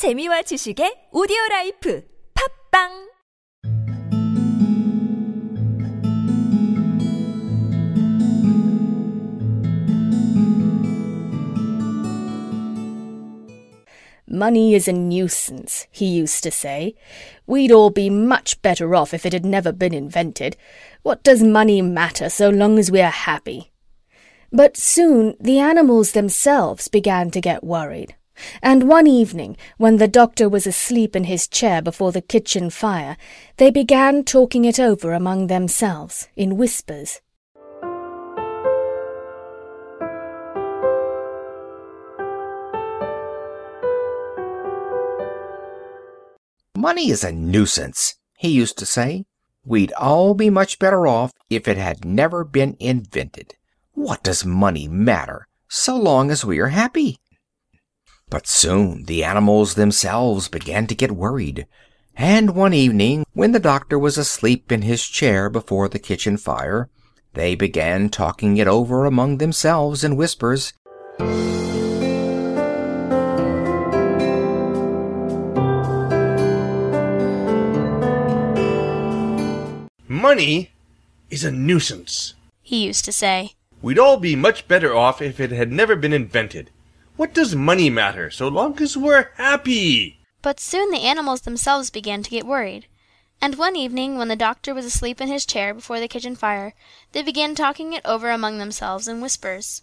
재미와 지식의 오디오 라이프 팟빵 Money is a nuisance, he used to say. We'd all be much better off if it had never been invented. What does money matter so long as we're happy? But soon the animals themselves began to get worried. And one evening, when the doctor was asleep in his chair before the kitchen fire, they began talking it over among themselves in whispers. Money is a nuisance, he used to say. We'd all be much better off if it had never been invented. What does money matter, so long as we are happy? But soon the animals themselves began to get worried, and one evening, when the doctor was asleep in his chair before the kitchen fire, they began talking it over among themselves in whispers. Money is a nuisance. he used to say. We'd all be much better off if it had never been invented. What does money matter so long as we're happy? But soon the animals themselves began to get worried. And one evening, when the doctor was asleep in his chair before the kitchen fire, they began talking it over among themselves in whispers.